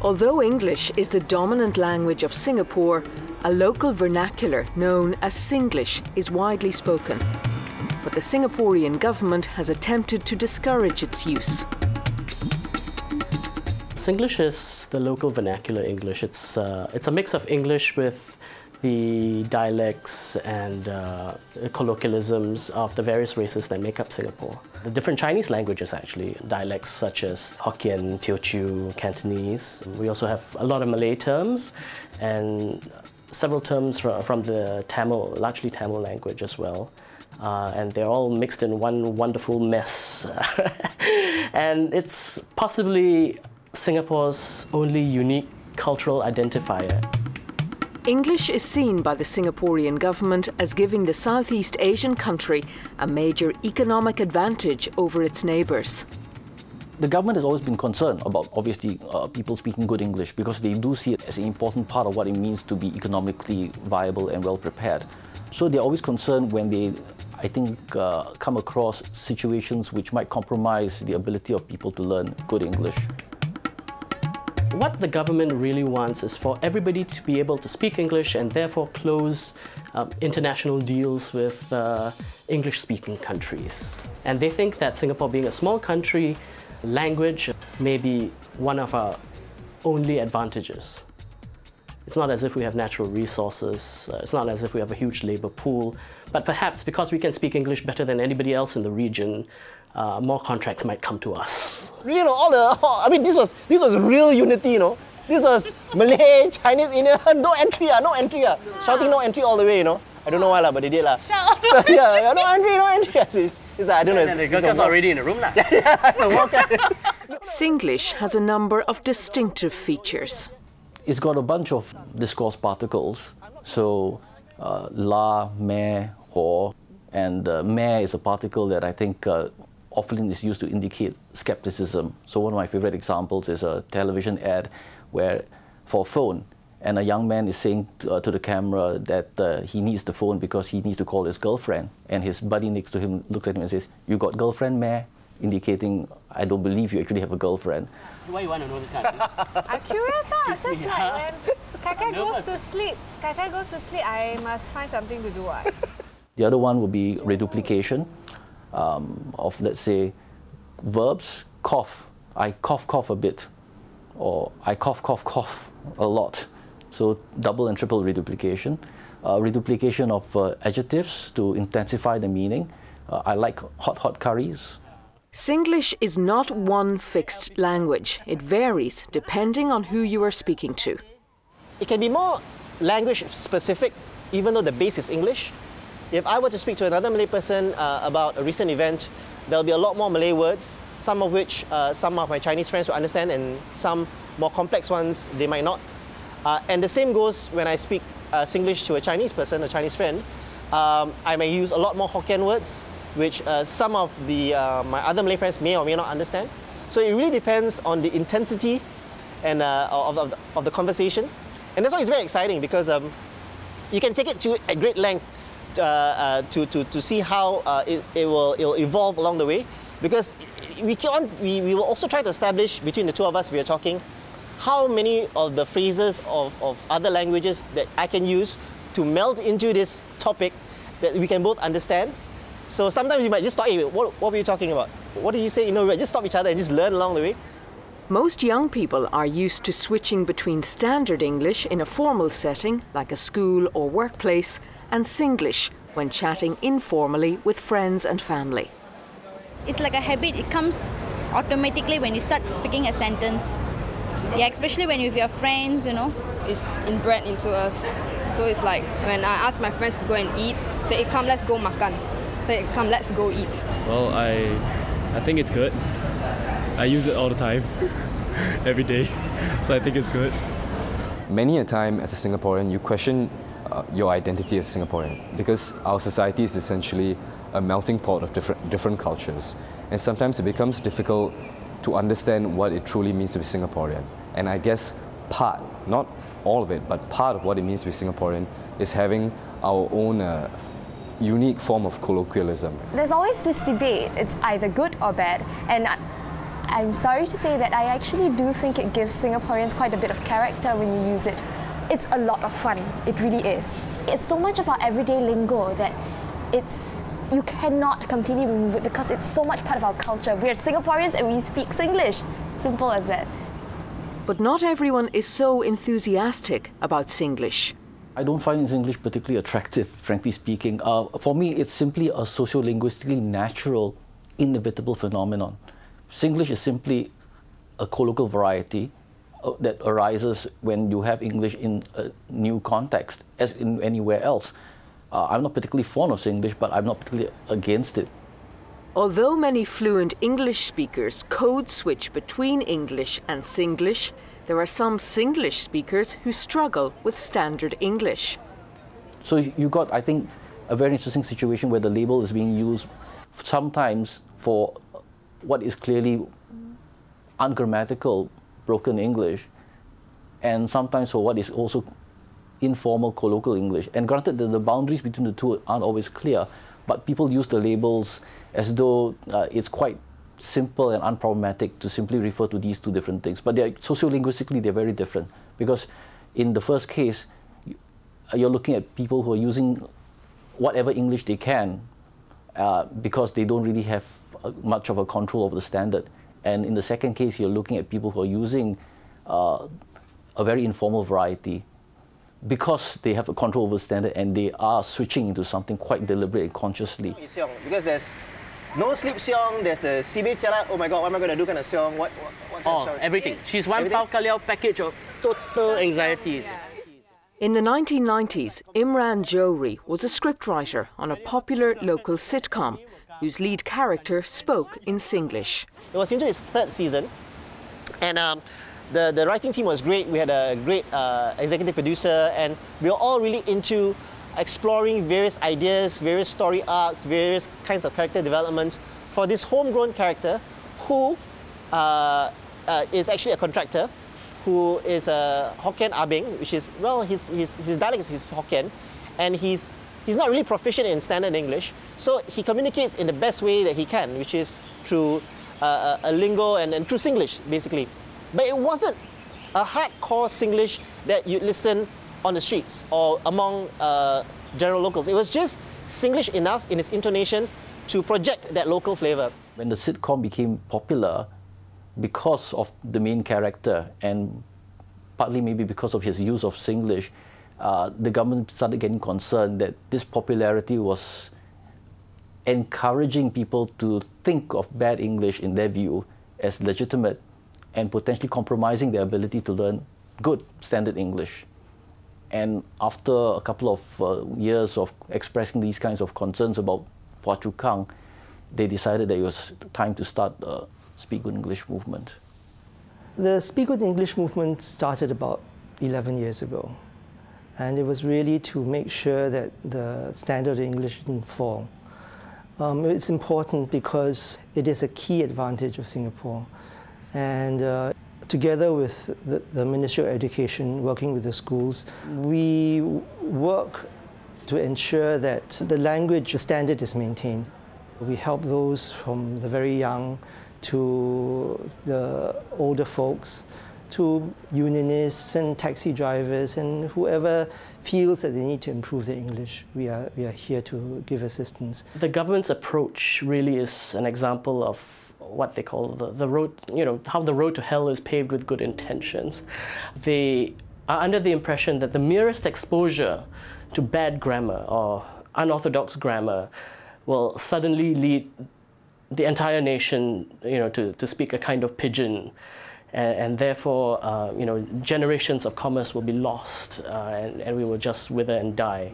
Although English is the dominant language of Singapore, a local vernacular known as Singlish is widely spoken. But the Singaporean government has attempted to discourage its use. Singlish is the local vernacular English. It's, uh, it's a mix of English with the dialects and uh, colloquialisms of the various races that make up Singapore. The different Chinese languages, actually, dialects such as Hokkien, Teochew, Cantonese. We also have a lot of Malay terms and several terms from the Tamil, largely Tamil language as well. Uh, and they're all mixed in one wonderful mess. and it's possibly Singapore's only unique cultural identifier. English is seen by the Singaporean government as giving the Southeast Asian country a major economic advantage over its neighbours. The government has always been concerned about, obviously, uh, people speaking good English because they do see it as an important part of what it means to be economically viable and well prepared. So they're always concerned when they, I think, uh, come across situations which might compromise the ability of people to learn good English. What the government really wants is for everybody to be able to speak English and therefore close um, international deals with uh, English speaking countries. And they think that Singapore, being a small country, language may be one of our only advantages. It's not as if we have natural resources, uh, it's not as if we have a huge labor pool, but perhaps because we can speak English better than anybody else in the region, uh, more contracts might come to us. You know, all the, I mean, this was, this was real unity, you know. This was Malay, Chinese, Indian, no entry, uh, no entry, uh. shouting no entry all the way, you know. I don't know why, la, but they did. La. Shout. So, yeah, yeah, no entry, no entry. It's, it's, it's like, I don't know. It's, And the it's girls are already in the room. lah. yeah, it's a walk. Singlish has a number of distinctive features. It's got a bunch of discourse particles. So, uh, la, me, ho, and uh, me is a particle that I think uh, often is used to indicate skepticism. So, one of my favorite examples is a television ad where, for a phone, and a young man is saying to, uh, to the camera that uh, he needs the phone because he needs to call his girlfriend. And his buddy next to him looks at him and says, You got girlfriend, meh? Indicating, I don't believe you actually have a girlfriend. Why you want to know this kind of thing? I'm curious lah. Just like when Kaka goes to sleep, Kaka goes to sleep, I must find something to do. What? The other one would be reduplication um, of, let's say, verbs. Cough. I cough, cough a bit. Or I cough, cough, cough a lot. So double and triple reduplication. Uh, reduplication of uh, adjectives to intensify the meaning. Uh, I like hot, hot curries. Singlish is not one fixed language. It varies depending on who you are speaking to. it can be more language specific, even though the base is English. If I were to speak to another Malay person uh, about a recent event, there'll be a lot more Malay words, some of which uh, some of my Chinese friends will understand, and some more complex ones they might not. Uh, and the same goes when I speak uh, Singlish to a Chinese person, a Chinese friend. Um, I may use a lot more Hokkien words, which uh, some of the uh, my other Malay friends may or may not understand. So it really depends on the intensity and of, of, the- of the conversation, and that's why it's very exciting because um, you can take it to at great length to, to, to see how uh, it, it will it will evolve along the way because we on we, we will also try to establish between the two of us we are talking how many of the phrases of, of other languages that I can use to meld into this topic that we can both understand. So sometimes you might just stop, hey, what, what were you talking about? What did you say? You know, just stop each other and just learn along the way. Most young people are used to switching between standard English in a formal setting, like a school or workplace, and Singlish when chatting informally with friends and family. it's like a habit. It comes automatically when you start speaking a sentence. Yeah, especially when you're with your friends, you know. It's inbred into us. So it's like when I ask my friends to go and eat, say, hey, come, let's go makan. Say, come, let's go eat. Well, I I think it's good. I use it all the time, every day. So I think it's good. Many a time as a Singaporean, you question uh, your identity as Singaporean because our society is essentially a melting pot of different, different cultures. And sometimes it becomes difficult to understand what it truly means to be Singaporean. And I guess part, not all of it, but part of what it means to be Singaporean is having our own uh, unique form of colloquialism. There's always this debate. It's either good or bad. And I, I'm sorry to say that I actually do think it gives Singaporeans quite a bit of character when you use it. It's a lot of fun, it really is. It's so much of our everyday lingo that it's you cannot completely remove it because it's so much part of our culture. We're Singaporeans and we speak Singlish. Simple as that. But not everyone is so enthusiastic about Singlish. I don't find English particularly attractive, frankly speaking. Uh, for me, it's simply a sociolinguistically natural, inevitable phenomenon. Singlish is simply a colloquial variety that arises when you have English in a new context, as in anywhere else. Uh, I'm not particularly fond of Singlish, but I'm not particularly against it. Although many fluent English speakers code switch between English and Singlish, there are some Singlish speakers who struggle with standard English. So you got, I think, a very interesting situation where the label is being used sometimes for what is clearly ungrammatical broken English, and sometimes for what is also informal colloquial English. And granted that the boundaries between the two aren't always clear, but people use the labels as though uh, it's quite simple and unproblematic to simply refer to these two different things. But they're, sociolinguistically, they're very different because in the first case, you're looking at people who are using whatever English they can uh, because they don't really have uh, much of a control over the standard. And in the second case, you're looking at people who are using uh, a very informal variety because they have a control over standard and they are switching into something quite deliberate and consciously. Because there's no sleep seong, there's the Sibe Charat, oh my god, what am I going to do kind of seong? What, what, what oh, of everything. She's one Pao Kaliao package of total anxieties. In the 1990s, Imran Johri was a scriptwriter on a popular local sitcom whose lead character spoke in Singlish. It was into its third season, and um, the, the writing team was great. We had a great uh, executive producer, and we were all really into exploring various ideas, various story arcs, various kinds of character development for this homegrown character who uh, uh, is actually a contractor, who is a Hokkien Abing, which is, well, his, his, his dialect is his Hokkien, and he's, he's not really proficient in standard English, so he communicates in the best way that he can, which is through uh, a, a lingo and, and through Singlish, basically. But it wasn't a hardcore Singlish that you'd listen on the streets or among uh, general locals. It was just Singlish enough in its intonation to project that local flavor. When the sitcom became popular, because of the main character and partly maybe because of his use of Singlish, uh, the government started getting concerned that this popularity was encouraging people to think of bad English in their view as legitimate and potentially compromising their ability to learn good standard English. And after a couple of uh, years of expressing these kinds of concerns about Phua Chu Kang, they decided that it was time to start the Speak Good English movement. The Speak Good English movement started about 11 years ago. And it was really to make sure that the standard of English didn't fall. Um, it's important because it is a key advantage of Singapore. And uh, together with the, the, Ministry of Education, working with the schools, we work to ensure that the language standard is maintained. We help those from the very young to the older folks, to unionists and taxi drivers and whoever feels that they need to improve their English. We are, we are here to give assistance. The government's approach really is an example of what they call the, the road, you know, how the road to hell is paved with good intentions. They are under the impression that the merest exposure to bad grammar or unorthodox grammar will suddenly lead the entire nation, you know, to, to speak a kind of pidgin and, and therefore, uh, you know, generations of commerce will be lost, uh, and, and we will just wither and die.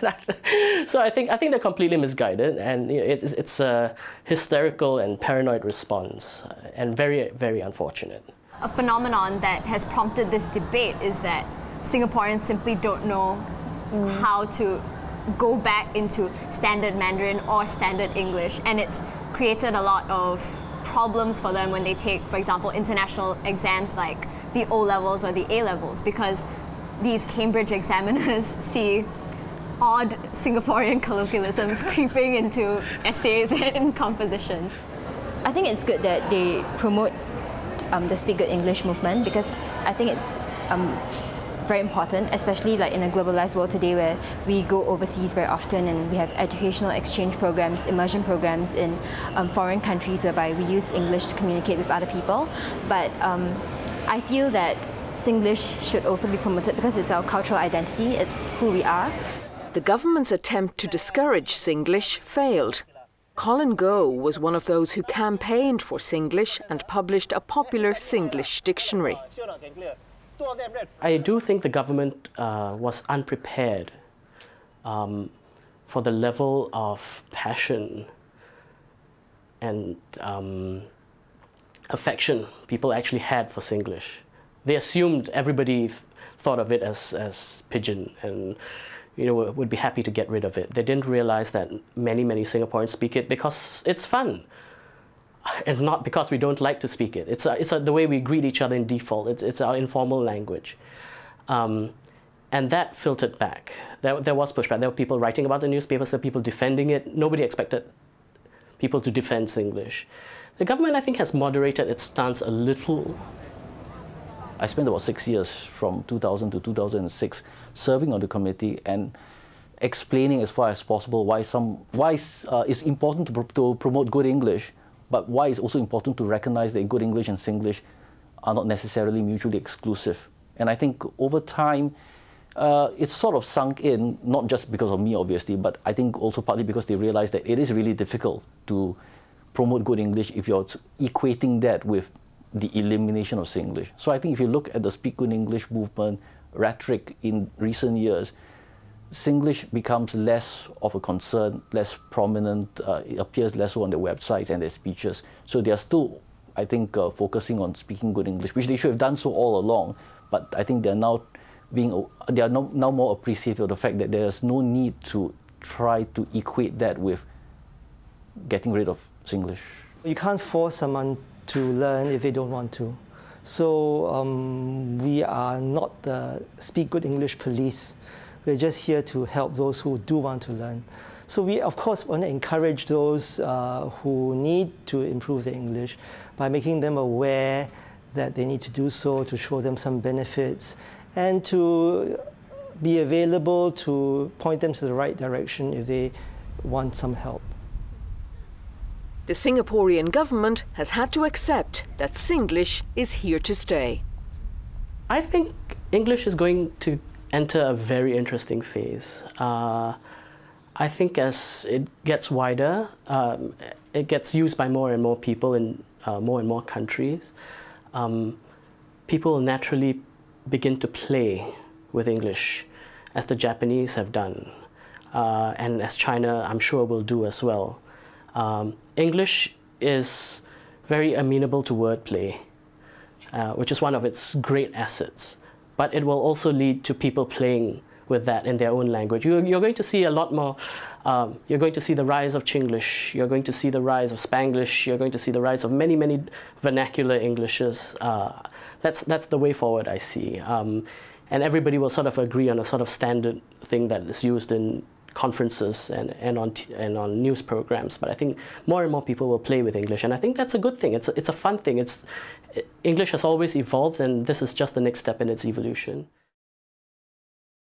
so I think I think they're completely misguided, and you know, it's it's a hysterical and paranoid response, uh, and very very unfortunate. A phenomenon that has prompted this debate is that Singaporeans simply don't know mm. how to go back into standard Mandarin or standard English, and it's created a lot of problems for them when they take, for example, international exams like the O levels or the A levels because these Cambridge examiners see odd Singaporean colloquialisms creeping into essays and compositions. I think it's good that they promote um, the Speak Good English movement because I think it's um, very important, especially like in a globalized world today where we go overseas very often and we have educational exchange programs, immersion programs in um, foreign countries whereby we use English to communicate with other people. But um, I feel that Singlish should also be promoted because it's our cultural identity, it's who we are. The government's attempt to discourage Singlish failed. Colin Goh was one of those who campaigned for Singlish and published a popular Singlish dictionary. I do think the government uh, was unprepared um, for the level of passion and um, affection people actually had for Singlish. They assumed everybody th- thought of it as, as pidgin and you know would be happy to get rid of it. They didn't realize that many many Singaporeans speak it because it's fun and not because we don't like to speak it. It's, a, it's a, the way we greet each other in default. It's, it's our informal language. Um, and that filtered back. There, there was pushback. There were people writing about the newspapers, there were people defending it. Nobody expected people to defend Singlish. The government, I think, has moderated its stance a little. I spent about six years from 2000 to 2006 serving on the committee and explaining as far as possible why some why uh, it's important to, pro- to promote good English but why it's also important to recognize that good English and Singlish are not necessarily mutually exclusive. And I think over time, uh, it's sort of sunk in, not just because of me, obviously, but I think also partly because they realize that it is really difficult to promote good English if you're equating that with the elimination of Singlish. So I think if you look at the Speak Good English movement rhetoric in recent years, Singlish becomes less of a concern, less prominent, uh, it appears less on their websites and their speeches. So they are still, I think, uh, focusing on speaking good English, which they should have done so all along. But I think they're now being, they are no, now more appreciative of the fact that there's no need to try to equate that with getting rid of Singlish. You can't force someone to learn if they don't want to. So um, we are not the speak good English police. We're just here to help those who do want to learn. So we, of course, want to encourage those uh, who need to improve their English by making them aware that they need to do so to show them some benefits and to be available to point them to the right direction if they want some help. The Singaporean government has had to accept that Singlish is here to stay. I think English is going to enter a very interesting phase. Uh, I think as it gets wider, um, it gets used by more and more people in uh, more and more countries. Um, people naturally begin to play with English, as the Japanese have done, uh, and as China, I'm sure, will do as well. Um, English is very amenable to wordplay, uh, which is one of its great assets but it will also lead to people playing with that in their own language. You're, you're going to see a lot more. Um, you're going to see the rise of Chinglish. You're going to see the rise of Spanglish. You're going to see the rise of many, many vernacular Englishes. Uh, that's that's the way forward. I see, um, and everybody will sort of agree on a sort of standard thing that is used in conferences and, and on and on news programs. But I think more and more people will play with English, and I think that's a good thing. It's a, it's a fun thing. It's English has always evolved, and this is just the next step in its evolution.